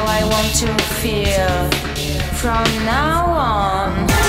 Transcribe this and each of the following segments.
how I want to feel from now on.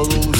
Follows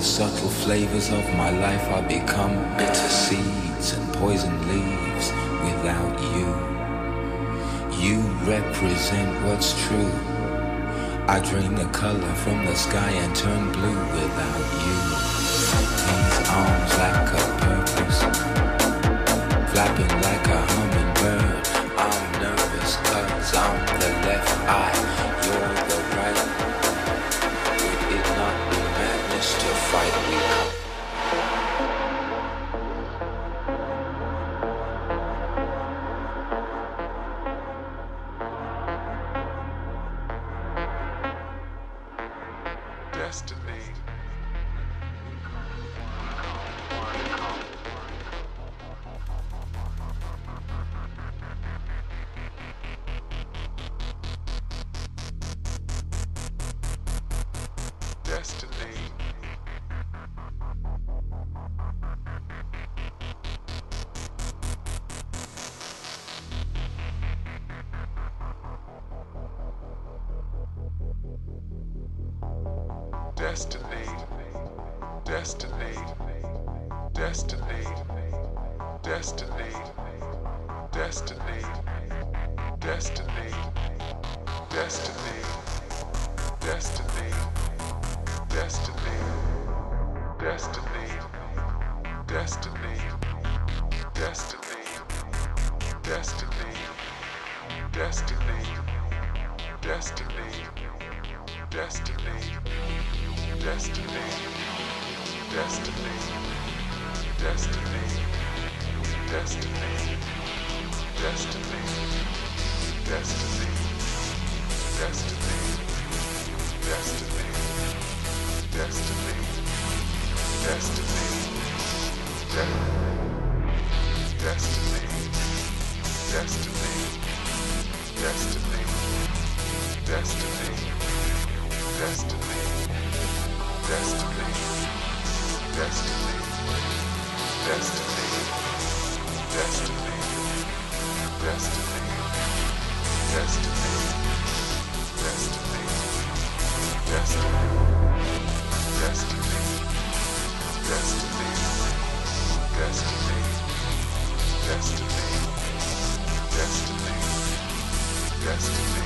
the subtle flavors of my life are become bitter seeds and poison leaves without you. You represent what's true. I drain the color from the sky and turn blue without you. These arms lack a purpose, flapping like a podcast.